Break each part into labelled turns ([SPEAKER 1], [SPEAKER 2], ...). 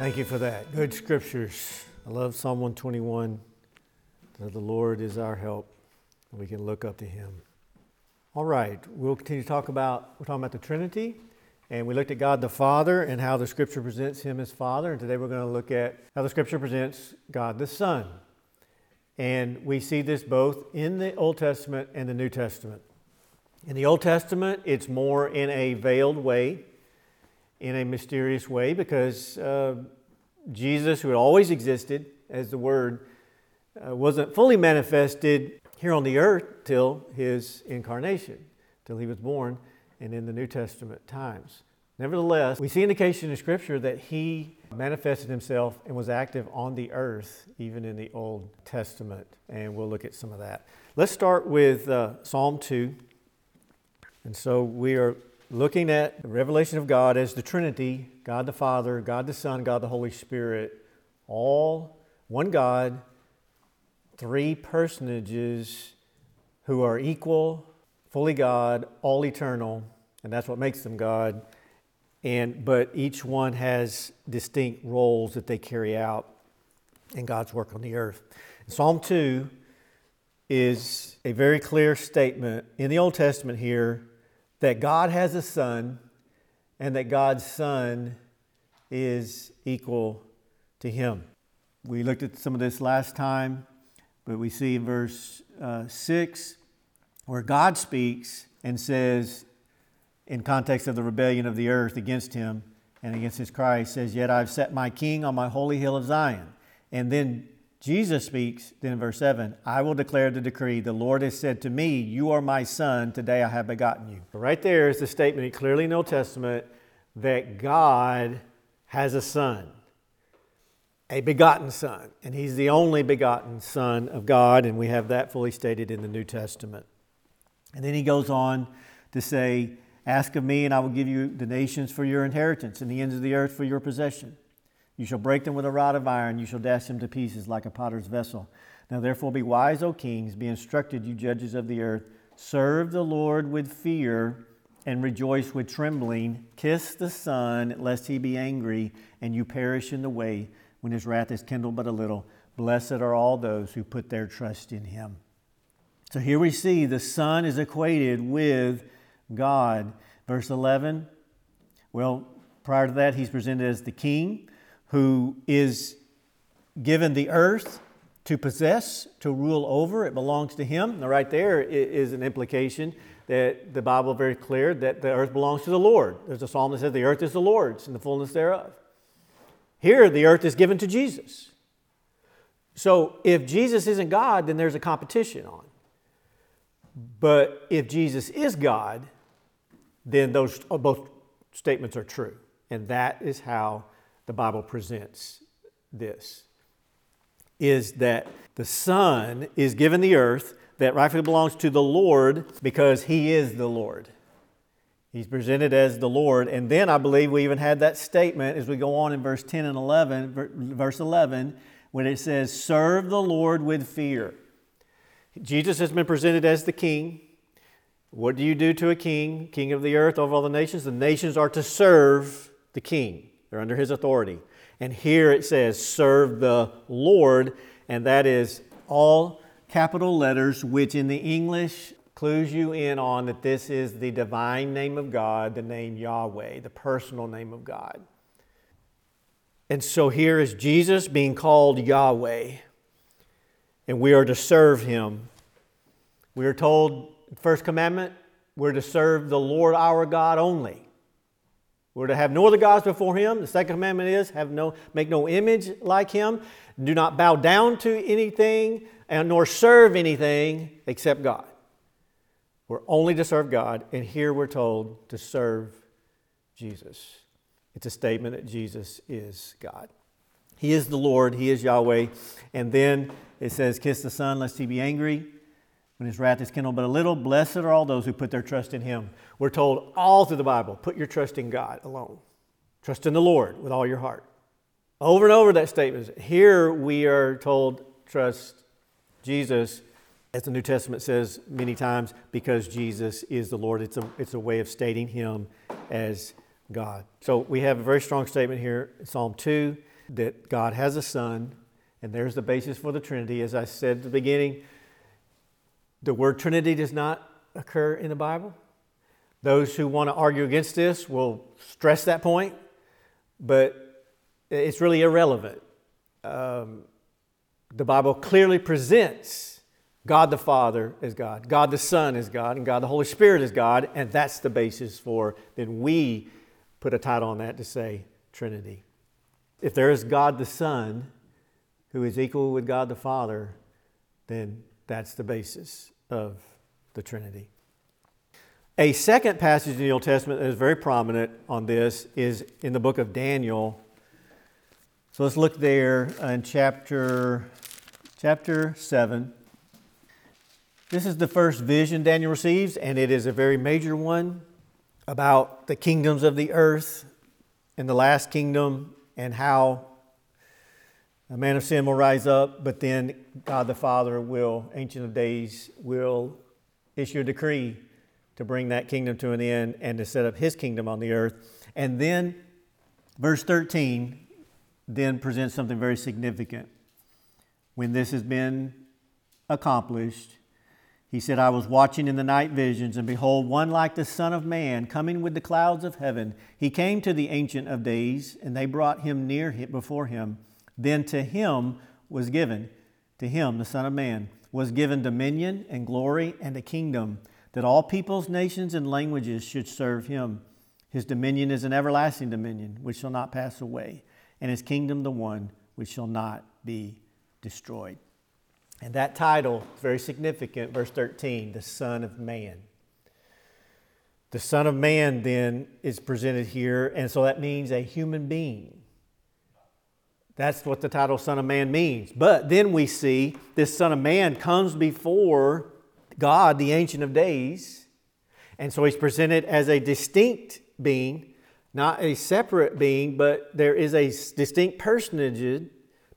[SPEAKER 1] Thank you for that. Good scriptures. I love Psalm 121 that the Lord is our help. We can look up to him. All right, we'll continue to talk about, we're talking about the Trinity, and we looked at God the Father and how the scripture presents him as Father, and today we're going to look at how the scripture presents God the Son. And we see this both in the Old Testament and the New Testament. In the Old Testament, it's more in a veiled way, in a mysterious way, because uh, Jesus, who had always existed as the Word, uh, wasn't fully manifested here on the earth till his incarnation, till he was born, and in the New Testament times. Nevertheless, we see indication in Scripture that he manifested himself and was active on the earth, even in the Old Testament, and we'll look at some of that. Let's start with uh, Psalm 2. And so we are looking at the revelation of God as the Trinity God the Father, God the Son, God the Holy Spirit, all one God, three personages who are equal, fully God, all eternal, and that's what makes them God. And but each one has distinct roles that they carry out in God's work on the earth. Psalm 2 is a very clear statement in the Old Testament here that God has a son and that God's son is equal to him. We looked at some of this last time, but we see in verse uh, 6 where God speaks and says, in context of the rebellion of the earth against him and against his Christ, says, Yet I've set my king on my holy hill of Zion. And then Jesus speaks, then in verse 7, I will declare the decree. The Lord has said to me, You are my son. Today I have begotten you. Right there is the statement, clearly in the Old Testament, that God has a son, a begotten son. And he's the only begotten son of God. And we have that fully stated in the New Testament. And then he goes on to say, Ask of me, and I will give you the nations for your inheritance and the ends of the earth for your possession. You shall break them with a rod of iron, you shall dash them to pieces like a potter's vessel. Now therefore be wise, O kings, be instructed, you judges of the earth. Serve the Lord with fear and rejoice with trembling. Kiss the Son, lest he be angry and you perish in the way when his wrath is kindled but a little. Blessed are all those who put their trust in him. So here we see the Son is equated with God. Verse 11, well, prior to that, he's presented as the king who is given the earth to possess, to rule over. It belongs to him. Now, right there is an implication that the Bible very clear that the earth belongs to the Lord. There's a psalm that says, The earth is the Lord's and the fullness thereof. Here, the earth is given to Jesus. So, if Jesus isn't God, then there's a competition on. But if Jesus is God, then those both statements are true. And that is how the Bible presents this is that the Son is given the earth that rightfully belongs to the Lord because He is the Lord. He's presented as the Lord. And then I believe we even had that statement as we go on in verse 10 and 11, verse 11, when it says, Serve the Lord with fear. Jesus has been presented as the king. What do you do to a king, king of the earth over all the nations? The nations are to serve the king. They're under his authority. And here it says, serve the Lord, and that is all capital letters, which in the English clues you in on that this is the divine name of God, the name Yahweh, the personal name of God. And so here is Jesus being called Yahweh, and we are to serve him. We are told, first commandment, we're to serve the Lord our God only. We're to have no other gods before him. The second commandment is have no, make no image like him. Do not bow down to anything and nor serve anything except God. We're only to serve God, and here we're told to serve Jesus. It's a statement that Jesus is God. He is the Lord, He is Yahweh. And then it says, Kiss the Son, lest he be angry when his wrath is kindled but a little. Blessed are all those who put their trust in him. We're told all through the Bible put your trust in God alone. Trust in the Lord with all your heart. Over and over that statement. Here we are told trust Jesus, as the New Testament says many times, because Jesus is the Lord. It's a, it's a way of stating him as God. So we have a very strong statement here, in Psalm 2. that God has a Son, and there's the basis for the Trinity. As I said at the beginning, the word Trinity does not occur in the Bible. Those who want to argue against this will stress that point, but it's really irrelevant. Um, the Bible clearly presents God the Father as God, God the Son as God, and God the Holy Spirit as God, and that's the basis for then we put a title on that to say Trinity. If there is God the Son who is equal with God the Father, then that's the basis of the Trinity. A second passage in the Old Testament that is very prominent on this is in the book of Daniel. So let's look there in chapter, chapter 7. This is the first vision Daniel receives, and it is a very major one about the kingdoms of the earth and the last kingdom and how a man of sin will rise up, but then God the Father will, Ancient of Days, will issue a decree to bring that kingdom to an end and to set up his kingdom on the earth. And then, verse 13 then presents something very significant. When this has been accomplished, he said, I was watching in the night visions, and behold, one like the Son of Man coming with the clouds of heaven. He came to the Ancient of Days, and they brought him near before him. Then to him was given, to him, the Son of Man, was given dominion and glory and a kingdom that all peoples, nations, and languages should serve him. His dominion is an everlasting dominion which shall not pass away, and his kingdom the one which shall not be destroyed. And that title is very significant, verse 13, the Son of Man. The Son of Man then is presented here, and so that means a human being. That's what the title Son of Man means. But then we see this Son of Man comes before God, the Ancient of Days. And so he's presented as a distinct being, not a separate being, but there is a distinct personage,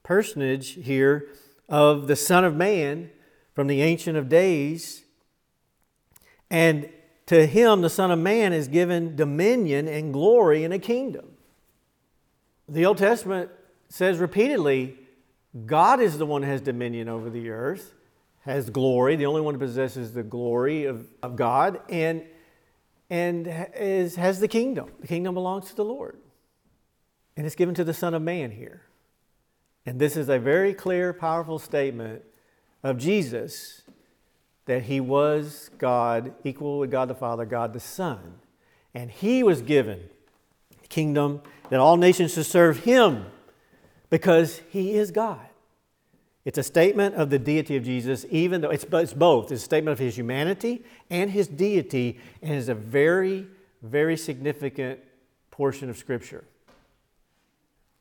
[SPEAKER 1] personage here of the Son of Man from the Ancient of Days. And to him, the Son of Man, is given dominion and glory and a kingdom. The Old Testament says repeatedly God is the one who has dominion over the earth has glory, the only one who possesses the glory of, of God, and, and is, has the kingdom. The kingdom belongs to the Lord. And it's given to the Son of Man here. And this is a very clear, powerful statement of Jesus that he was God, equal with God the Father, God the Son. And he was given the kingdom that all nations should serve him because he is God. It's a statement of the deity of Jesus, even though it's, it's both. It's a statement of his humanity and his deity, and is a very, very significant portion of Scripture.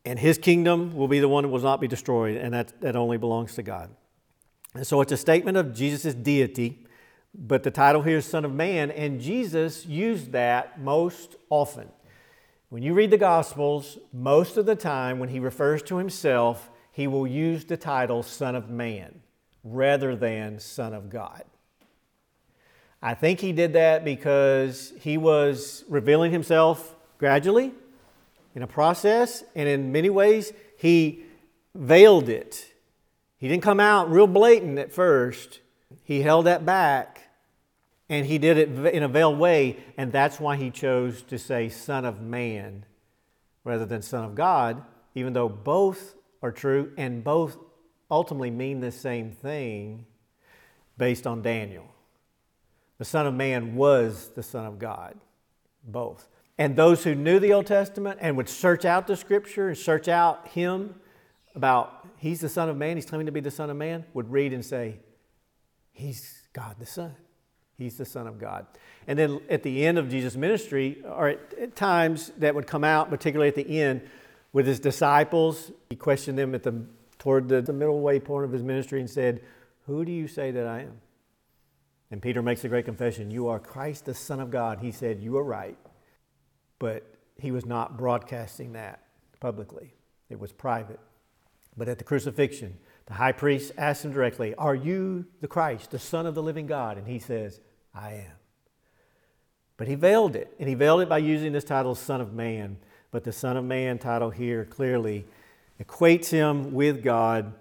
[SPEAKER 1] And his kingdom will be the one that will not be destroyed, and that, that only belongs to God. And so it's a statement of Jesus' deity, but the title here is Son of Man, and Jesus used that most often. When you read the Gospels, most of the time when he refers to himself, he will use the title Son of Man rather than Son of God. I think he did that because he was revealing himself gradually in a process, and in many ways, he veiled it. He didn't come out real blatant at first, he held that back, and he did it in a veiled way, and that's why he chose to say Son of Man rather than Son of God, even though both are true, and both ultimately mean the same thing based on Daniel. The Son of Man was the Son of God, both. And those who knew the Old Testament and would search out the Scripture and search out Him about He's the Son of Man, He's claiming to be the Son of Man, would read and say, He's God the Son. He's the Son of God. And then at the end of Jesus' ministry, or at, at times that would come out, particularly at the end, with his disciples. He questioned them at the, toward the, the middle way point of his ministry and said, Who do you say that I am? And Peter makes a great confession You are Christ, the Son of God. He said, You are right. But he was not broadcasting that publicly, it was private. But at the crucifixion, the high priest asked him directly, Are you the Christ, the Son of the living God? And he says, I am. But he veiled it, and he veiled it by using this title, Son of Man. But the Son of Man title here clearly equates him with God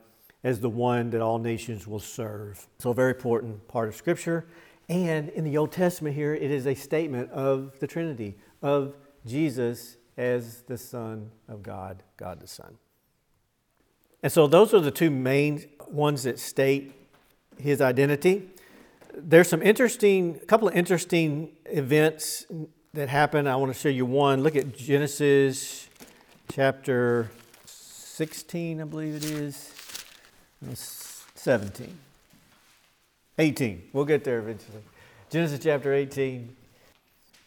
[SPEAKER 1] as the one that all nations will serve. So, a very important part of Scripture. And in the Old Testament, here, it is a statement of the Trinity, of Jesus as the Son of God, God the Son. And so, those are the two main ones that state his identity. There's some interesting, a couple of interesting events that happen. I want to show you one. Look at Genesis chapter 16, I believe it is. 17. 18. We'll get there eventually. Genesis chapter 18.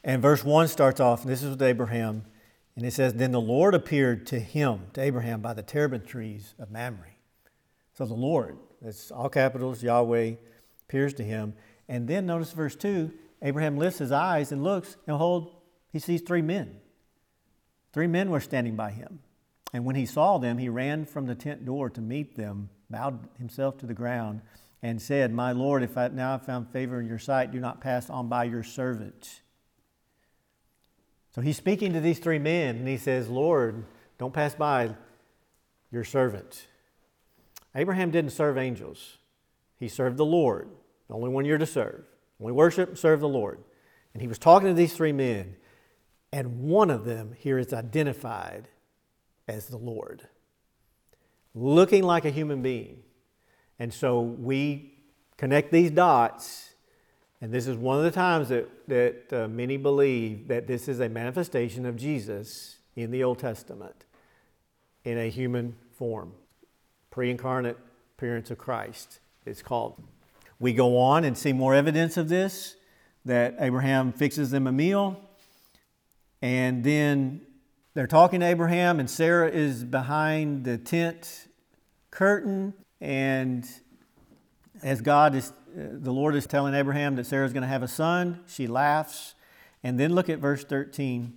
[SPEAKER 1] And verse 1 starts off, and this is with Abraham. And it says, Then the Lord appeared to him, to Abraham, by the terebinth trees of Mamre. So the Lord, that's all capitals, Yahweh, appears to him. And then notice verse 2 Abraham lifts his eyes and looks, and behold, he sees three men. Three men were standing by him. And when he saw them, he ran from the tent door to meet them, bowed himself to the ground, and said, My Lord, if I now have found favor in your sight, do not pass on by your servant. So he's speaking to these three men, and he says, Lord, don't pass by your servant. Abraham didn't serve angels, he served the Lord, the only one you're to serve. Only worship, serve the Lord. And he was talking to these three men, and one of them here is identified as the Lord, looking like a human being. And so we connect these dots, and this is one of the times that, that uh, many believe that this is a manifestation of Jesus in the Old Testament in a human form, pre incarnate appearance of Christ, it's called. We go on and see more evidence of this that Abraham fixes them a meal, and then they're talking to Abraham, and Sarah is behind the tent curtain, and as God is, the Lord is telling Abraham that Sarah's going to have a son, she laughs. And then look at verse 13.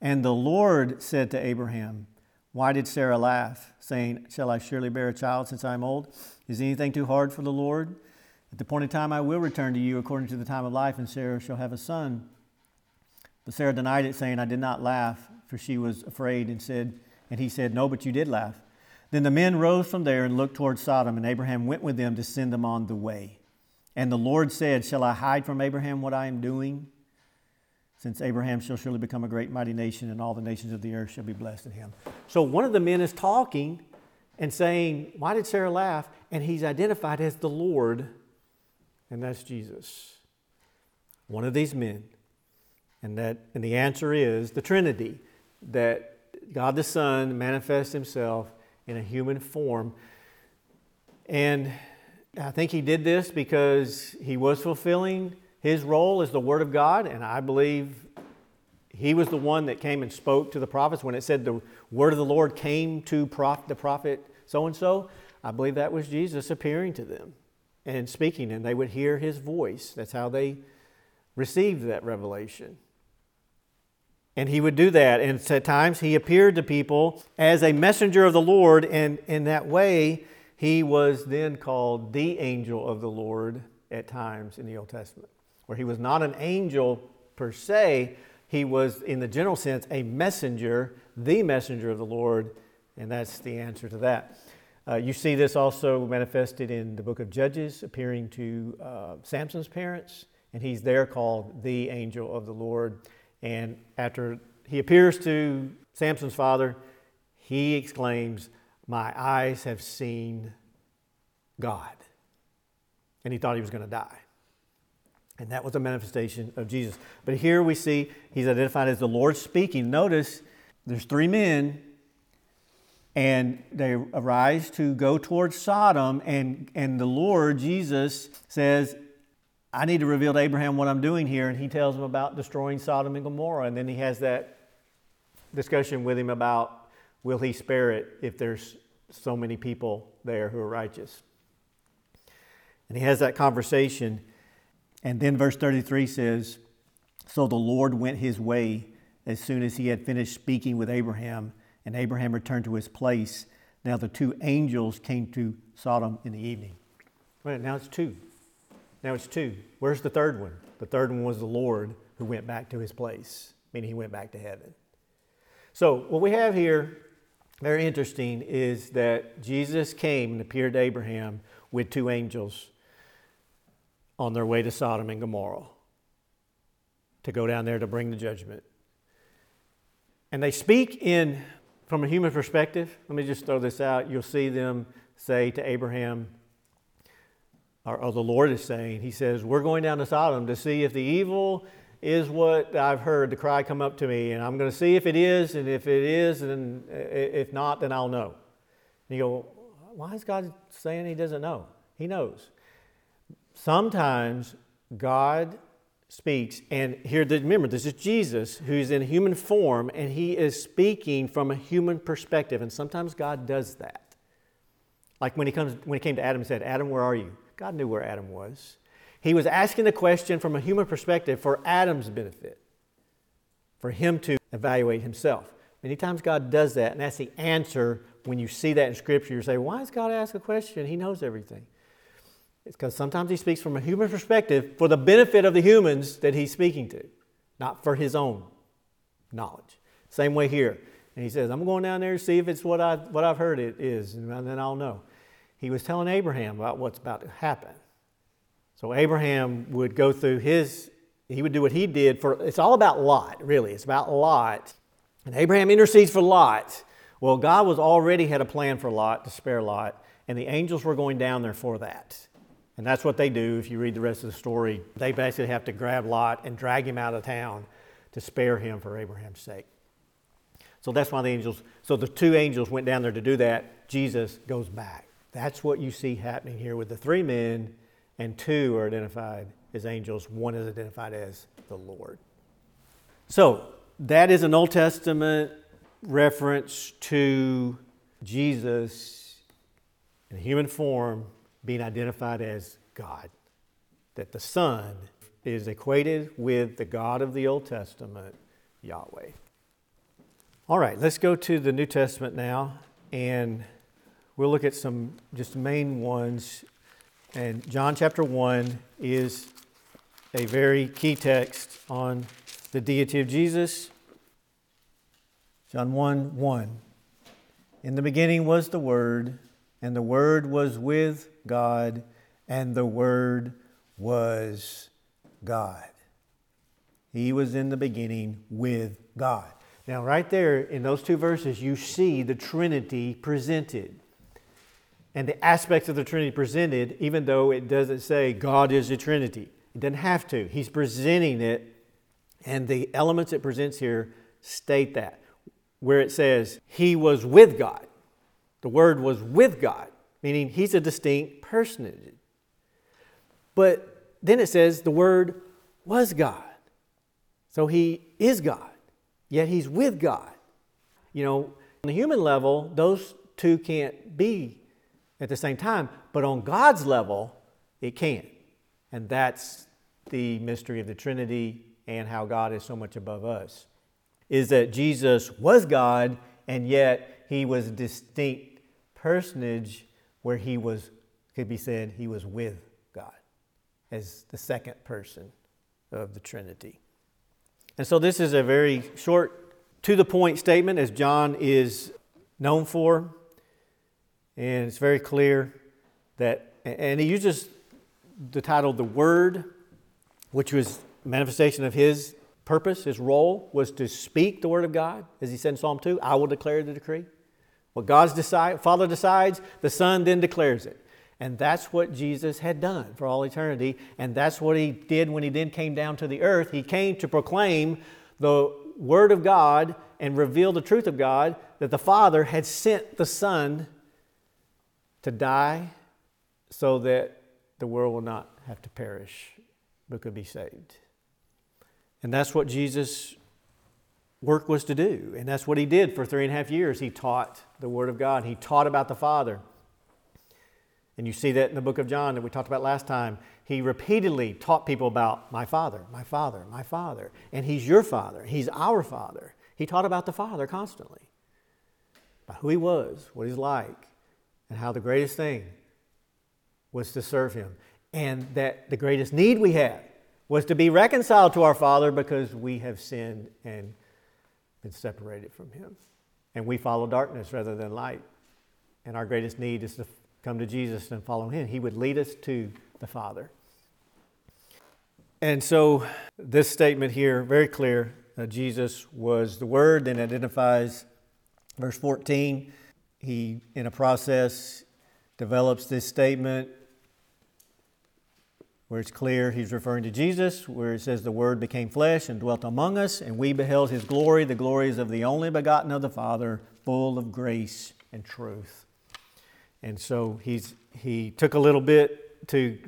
[SPEAKER 1] And the Lord said to Abraham, Why did Sarah laugh, saying, Shall I surely bear a child since I am old? Is anything too hard for the Lord? At the point in time I will return to you according to the time of life, and Sarah shall have a son. But Sarah denied it, saying, I did not laugh, for she was afraid, and said, and he said, No, but you did laugh. Then the men rose from there and looked toward Sodom, and Abraham went with them to send them on the way. And the Lord said, Shall I hide from Abraham what I am doing? Since Abraham shall surely become a great mighty nation, and all the nations of the earth shall be blessed in him. So one of the men is talking and saying, Why did Sarah laugh? And he's identified as the Lord, and that's Jesus. One of these men. And that and the answer is the Trinity, that God the Son manifests himself in a human form. And I think he did this because he was fulfilling his role is the Word of God, and I believe he was the one that came and spoke to the prophets when it said the word of the Lord came to prof- the prophet so and so. I believe that was Jesus appearing to them and speaking, and they would hear his voice. That's how they received that revelation. And he would do that. And at times he appeared to people as a messenger of the Lord. And in that way, he was then called the angel of the Lord at times in the Old Testament, where he was not an angel per se. He was, in the general sense, a messenger, the messenger of the Lord. And that's the answer to that. Uh, you see this also manifested in the book of Judges, appearing to uh, Samson's parents. And he's there called the angel of the Lord. And after he appears to Samson's father, he exclaims, My eyes have seen God. And he thought he was going to die. And that was a manifestation of Jesus. But here we see he's identified as the Lord speaking. Notice there's three men, and they arise to go towards Sodom, and, and the Lord, Jesus, says, I need to reveal to Abraham what I'm doing here. And he tells him about destroying Sodom and Gomorrah. And then he has that discussion with him about will he spare it if there's so many people there who are righteous. And he has that conversation. And then verse 33 says, So the Lord went his way as soon as he had finished speaking with Abraham, and Abraham returned to his place. Now the two angels came to Sodom in the evening. Right, now it's two. Now it's two. Where's the third one? The third one was the Lord who went back to his place, meaning he went back to heaven. So, what we have here very interesting is that Jesus came and appeared to Abraham with two angels on their way to Sodom and Gomorrah to go down there to bring the judgment. And they speak in from a human perspective. Let me just throw this out. You'll see them say to Abraham, or, or the Lord is saying, He says, We're going down to Sodom to see if the evil is what I've heard the cry come up to me, and I'm going to see if it is, and if it is, and eh, if not, then I'll know. And you go, why is God saying He doesn't know? He knows. Sometimes God speaks, and here, remember, this is Jesus who's in human form, and He is speaking from a human perspective, and sometimes God does that. Like when He comes, when He came to Adam and said, "Adam, where are you?" God knew where Adam was. He was asking the question from a human perspective for Adam's benefit, for him to evaluate himself. Many times God does that, and that's the answer when you see that in Scripture. You say, Why does God ask a question? He knows everything. It's because sometimes He speaks from a human perspective for the benefit of the humans that He's speaking to, not for His own knowledge. Same way here. And He says, I'm going down there to see if it's what, I, what I've heard it is, and then I'll know. He was telling Abraham about what's about to happen. So Abraham would go through his, he would do what he did for, it's all about Lot, really. It's about Lot. And Abraham intercedes for Lot. Well, God was already had a plan for Lot, to spare Lot, and the angels were going down there for that. And that's what they do if you read the rest of the story. They basically have to grab Lot and drag him out of town to spare him for Abraham's sake. So that's why the angels, so the two angels went down there to do that. Jesus goes back. That's what you see happening here with the three men and two are identified as angels. One is identified as the Lord. So, that is an Old Testament reference to Jesus in human form being identified as God. That the Son is equated with the God of the Old Testament, Yahweh. All right, let's go to the New Testament now, and we'll look at some just main ones and John chapter 1 is a very key text on the deity of Jesus. John 1 1. In the beginning was the Word, and the Word was with God, and the Word was God. He was in the beginning with God. Now, right there in those two verses, you see the Trinity presented and the aspects of the Trinity presented, even though it doesn't say God is a Trinity. It doesn't have to. He's presenting it, and the elements it presents here state that. Where it says, He was with God. The Word was with God, meaning He's a distinct personage. But then it says, The Word was God. So He is God, yet He's with God. You know, on the human level, those two can't be at the same time. But on God's level, it can. And that's the mystery of the Trinity and how God is so much above us. Is that Jesus was God, and yet he was distinct personage where he was, could be said, he was with God as the second person of the Trinity. And so this is a very short, to the point statement, as John is known for. And it's very clear that, and he uses the title The Word, which was manifestation of his purpose, his role was to speak the Word of God, as he said in Psalm 2 I will declare the decree. What God's decide, Father decides, the Son then declares it. And that's what Jesus had done for all eternity. And that's what he did when he then came down to the earth. He came to proclaim the Word of God and reveal the truth of God that the Father had sent the Son to die so that the world will not have to perish but could be saved. And that's what Jesus' work was to do. And that's what he did for three and a half years. He taught the Word of God, he taught about the Father. And you see that in the book of John that we talked about last time. He repeatedly taught people about my Father, my Father, my Father. And He's your Father, He's our Father. He taught about the Father constantly, about who He was, what He's like, and how the greatest thing was to serve Him, and that the greatest need we had was to be reconciled to our Father because we have sinned and been separated from Him. and we follow darkness rather than light. And our greatest need is to come to Jesus and follow Him. He would lead us to the Father. And so, this statement here, very clear Jesus was the Word, then identifies verse 14. He, in a process, develops this statement where it's clear he's referring to Jesus, where it says, The Word became flesh and dwelt among us, and we beheld his glory, the glories of the only begotten of the Father, full of grace and truth. And so he's, he took a little bit to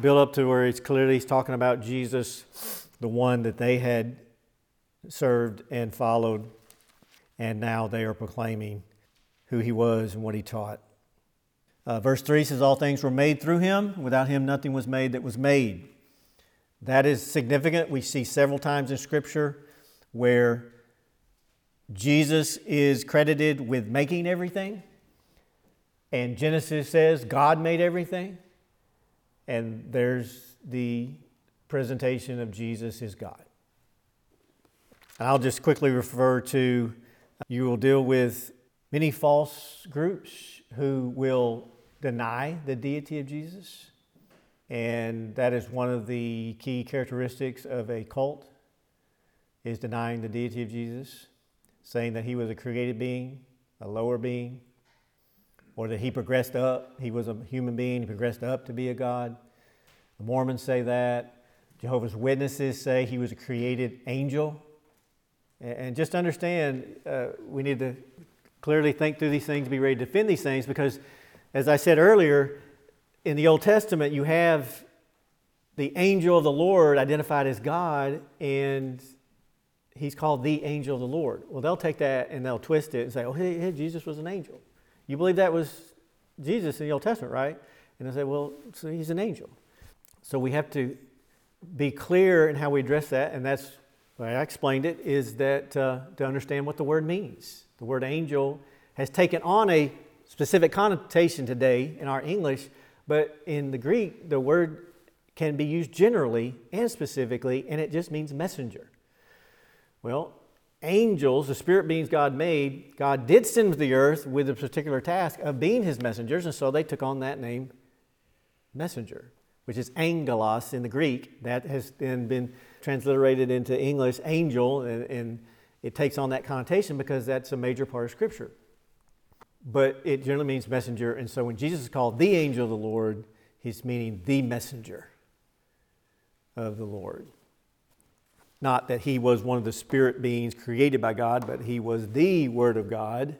[SPEAKER 1] build up to where it's clearly he's talking about Jesus, the one that they had served and followed, and now they are proclaiming who he was and what he taught. Uh, verse 3 says, All things were made through him. Without him, nothing was made that was made. That is significant. We see several times in Scripture where Jesus is credited with making everything. And Genesis says God made everything. And there's the presentation of Jesus as God. I'll just quickly refer to you will deal with many false groups who will deny the deity of Jesus. And that is one of the key characteristics of a cult is denying the deity of Jesus, saying that he was a created being, a lower being, or that he progressed up, he was a human being, he progressed up to be a God. The Mormons say that. Jehovah's Witnesses say he was a created angel. And just understand, uh, we need to clearly think through these things, be ready to defend these things because as I said earlier, in the Old Testament, you have the angel of the Lord identified as God, and he's called the angel of the Lord. Well, they'll take that and they'll twist it and say, oh, hey, hey Jesus was an angel. You believe that was Jesus in the Old Testament, right? And they say, well, so he's an angel. So we have to be clear in how we address that, and that's why I explained it, is that uh, to understand what the word means. The word angel has taken on a specific connotation today in our English, but in the Greek, the word can be used generally and specifically, and it just means messenger. Well, angels, the spirit beings God made, God did send to the earth with a particular task of being his messengers, and so they took on that name, messenger, which is angelos in the Greek. That has then been transliterated into English, angel, and, and it takes on that connotation because that's a major part of Scripture but it generally means messenger. And so when Jesus is called the angel of the Lord, he's meaning the messenger of the Lord. Not that he was one of the spirit beings created by God, but he was the Word of God,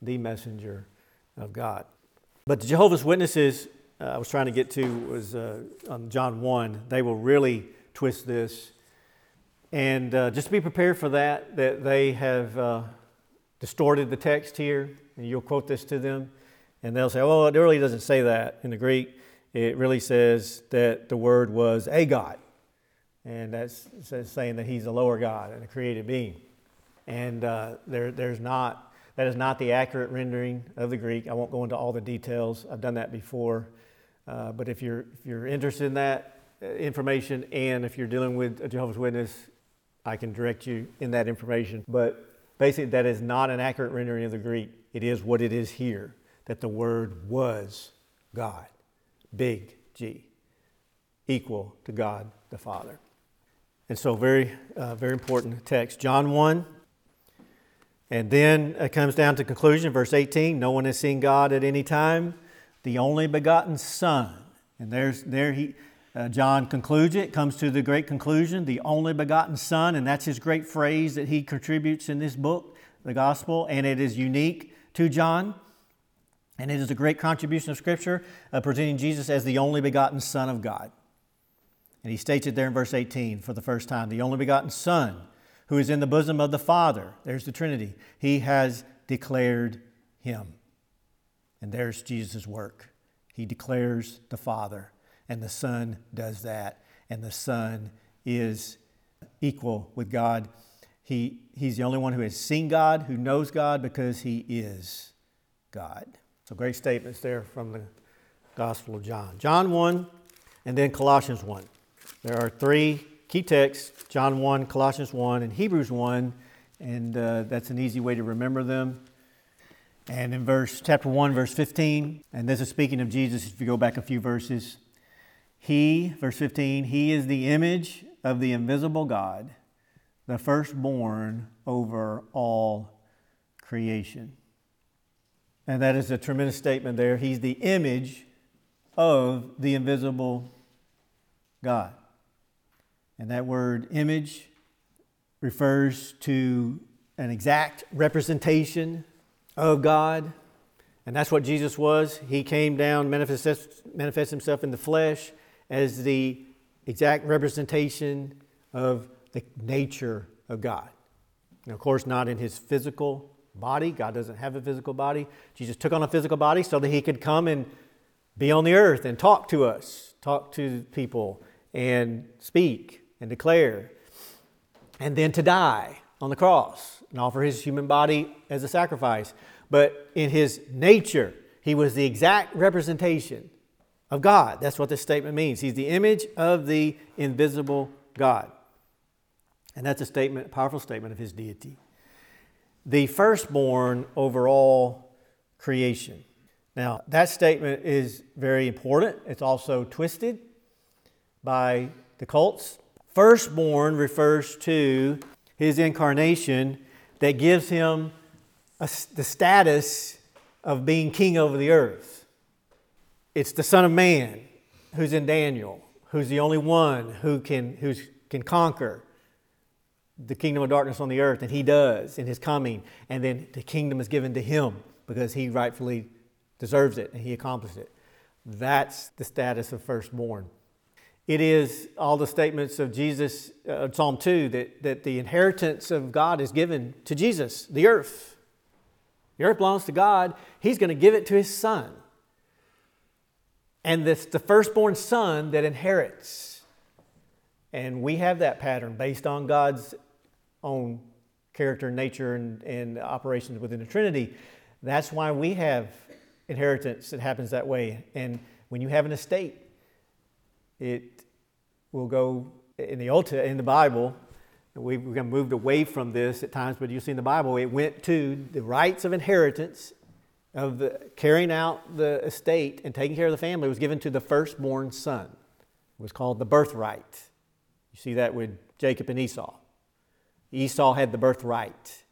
[SPEAKER 1] the messenger of God. But the Jehovah's Witnesses, uh, I was trying to get to, was uh, on John 1. They will really twist this. And uh, just be prepared for that, that they have uh, distorted the text here and you'll quote this to them, and they'll say, well, it really doesn't say that in the Greek. It really says that the word was a God, and that's saying that He's a lower God and a created being." And uh, there, there's not that is not the accurate rendering of the Greek. I won't go into all the details. I've done that before, uh, but if you're if you're interested in that uh, information, and if you're dealing with a Jehovah's Witness, I can direct you in that information. But basically, that is not an accurate rendering of the Greek it is what it is here that the Word was God, big G, equal to God the Father. And so, very, uh, very important text. John 1. And then it comes down to conclusion, verse 18 No one has seen God at any time, the only begotten Son. And there's, there he, uh, John concludes it, comes to the great conclusion, the only begotten Son, and that's his great phrase that he contributes in this book, the Gospel, and it is unique to John. And it is a great contribution of Scripture uh, presenting Jesus as the only begotten Son of God. And he states it there in verse 18 for the first time the only begotten Son who is in the bosom of the Father. There's the Trinity. He has declared him. And there's Jesus' work. He declares the Father, and the Son does that. And the Son is equal with God he, he's the only one who has seen God, who knows God, because he is God. So, great statements there from the Gospel of John. John 1 and then Colossians 1. There are three key texts John 1, Colossians 1, and Hebrews 1 and uh, that's an easy way to remember them. And in verse chapter 1, verse 15, and this is speaking of Jesus, if you go back a few verses, he, verse 15, he is the image of the invisible God, the firstborn over all creation. And that is a tremendous statement there. He's the image of the invisible God. And that word image refers to an exact representation of God. And that's what Jesus was. He came down, manifest, manifest himself in the flesh as the exact representation of the nature of God. And of course, not in his physical body. God doesn't have a physical body. Jesus took on a physical body so that he could come and be on the earth and talk to us, talk to people, and speak and declare. And then to die on the cross and offer his human body as a sacrifice. But in his nature, he was the exact representation of God. That's what this statement means. He's the image of the invisible God. And that's a statement, a powerful statement of his deity. The firstborn over all creation. Now, that statement is very important. It's also twisted by the cults. Firstborn refers to his incarnation that gives him a, the status of being king over the earth. It's the Son of Man who's in Daniel, who's the only one who can, who can conquer the kingdom of darkness on the earth, and he does in his coming. And then the kingdom is given to him because he rightfully deserves it and he accomplished it. That's the status of firstborn. It is all the statements of Jesus, uh, Psalm 2, that, that the inheritance of God is given to Jesus, the earth. The earth belongs to God. He's going to give it to his son. And it's the firstborn son that inherits. And we have that pattern based on God's own character, nature, and, and operations within the Trinity. That's why we have inheritance that happens that way. And when you have an estate, it will go in the Old in the Bible. We've moved away from this at times, but you see in the Bible, it went to the rights of inheritance of the, carrying out the estate and taking care of the family was given to the firstborn son. It was called the birthright. You see that with Jacob and Esau. Esau had the birthright.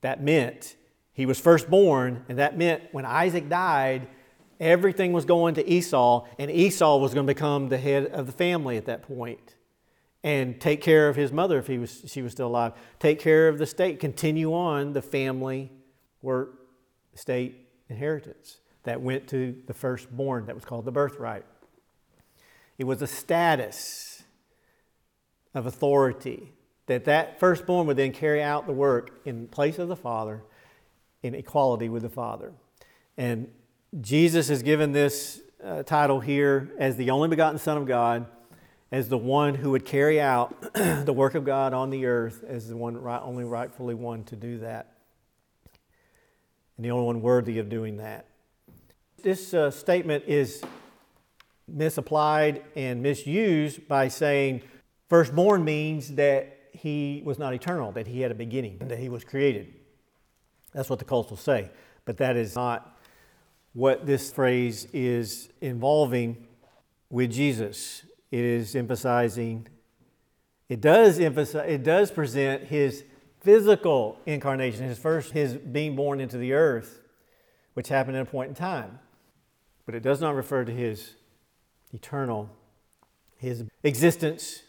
[SPEAKER 1] That meant he was firstborn, and that meant when Isaac died, everything was going to Esau, and Esau was going to become the head of the family at that point and take care of his mother if he was, she was still alive, take care of the state, continue on the family work, state inheritance that went to the firstborn, that was called the birthright. It was a status of authority that that firstborn would then carry out the work in place of the Father in equality with the Father. And Jesus is given this uh, title here as the only begotten Son of God, as the one who would carry out the work of God on the earth, as the one right, only rightfully one to do that, and the only one worthy of doing that. This uh, statement is misapplied and misused by saying firstborn means that he was not eternal, that he had a beginning, that he was created. That's what the cults will say. But that is not what this phrase is involving with Jesus. It is emphasizing, it does emphasize, it does present his physical incarnation, his first, his being born into the earth, which happened at a point in time. But it does not refer to his eternal, his existence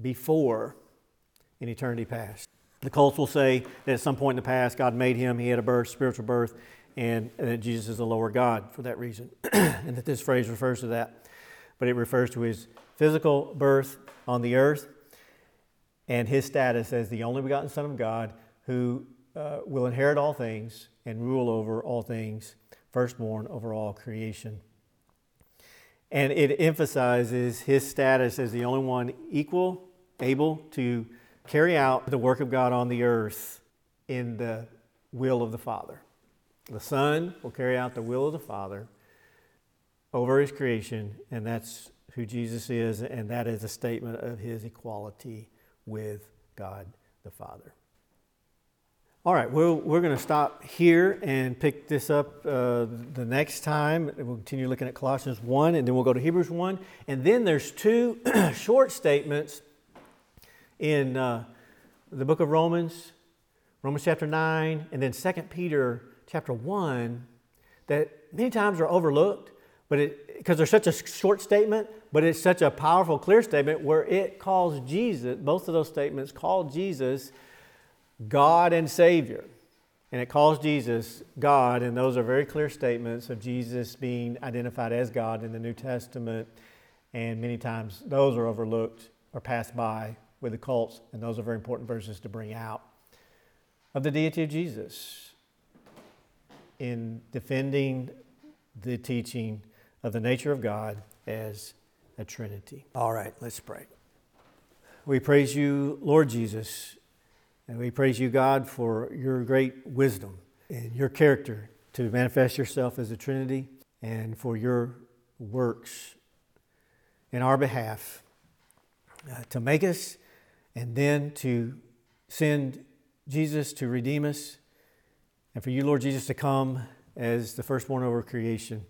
[SPEAKER 1] before in eternity past. The cults will say that at some point in the past, God made him, he had a birth, spiritual birth, and, and that Jesus is a lower God for that reason, and that this phrase refers to that. But it refers to his physical birth on the earth and his status as the only begotten Son of God who uh, will inherit all things and rule over all things, firstborn over all creation. And it emphasizes his status as the only one equal, able to carry out the work of God on the earth in the will of the Father. The Son will carry out the will of the Father over his creation, and that's who Jesus is, and that is a statement of his equality with God the Father. All right, we're, we're going to stop here and pick this up uh, the next time. We'll continue looking at Colossians 1, and then we'll go to Hebrews 1. And then there's two short statements in uh, the book of Romans, Romans chapter 9, and then 2 Peter chapter 1 that many times are overlooked, but it because they're such a short statement, but it's such a powerful, clear statement where it calls Jesus, both of those statements call Jesus God and Savior. And it calls Jesus God, and those are very clear statements of Jesus being identified as God in the New Testament. And many times those are overlooked or passed by with the cults, and those are very important verses to bring out of the deity of Jesus in defending the teaching of the nature of God as a Trinity. All right, let's pray. We praise you, Lord Jesus, and we praise you, God, for your great wisdom and your character to manifest yourself as a Trinity and for your works in our behalf uh, to make us and then to send Jesus to redeem us and for you, Lord Jesus, to come as the firstborn over creation,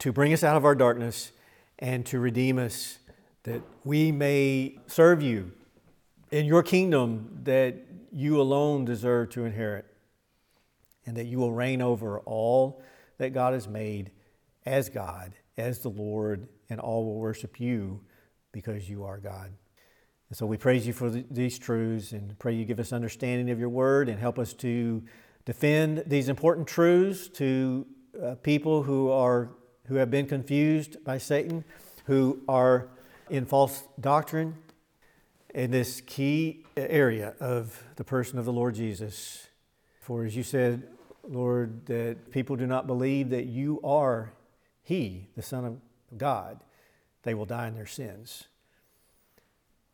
[SPEAKER 1] to bring us out of our darkness and to redeem us, that we may serve you in your kingdom that you alone deserve to inherit, and that you will reign over all that God has made as God, as the Lord, and all will worship you because you are God. And so we praise you for these truths and pray you give us understanding of your word and help us to defend these important truths to uh, people who are who have been confused by Satan, who are in false doctrine in this key area of the person of the Lord Jesus. For as you said, Lord, that people do not believe that you are He, the Son of God, they will die in their sins.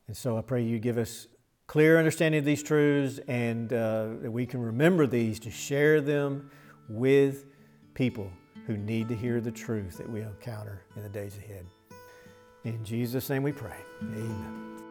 [SPEAKER 1] And so I pray you give us clear understanding of these truths and uh, that we can remember these to share them with people who need to hear the truth that we encounter in the days ahead. In Jesus' name we pray. Amen.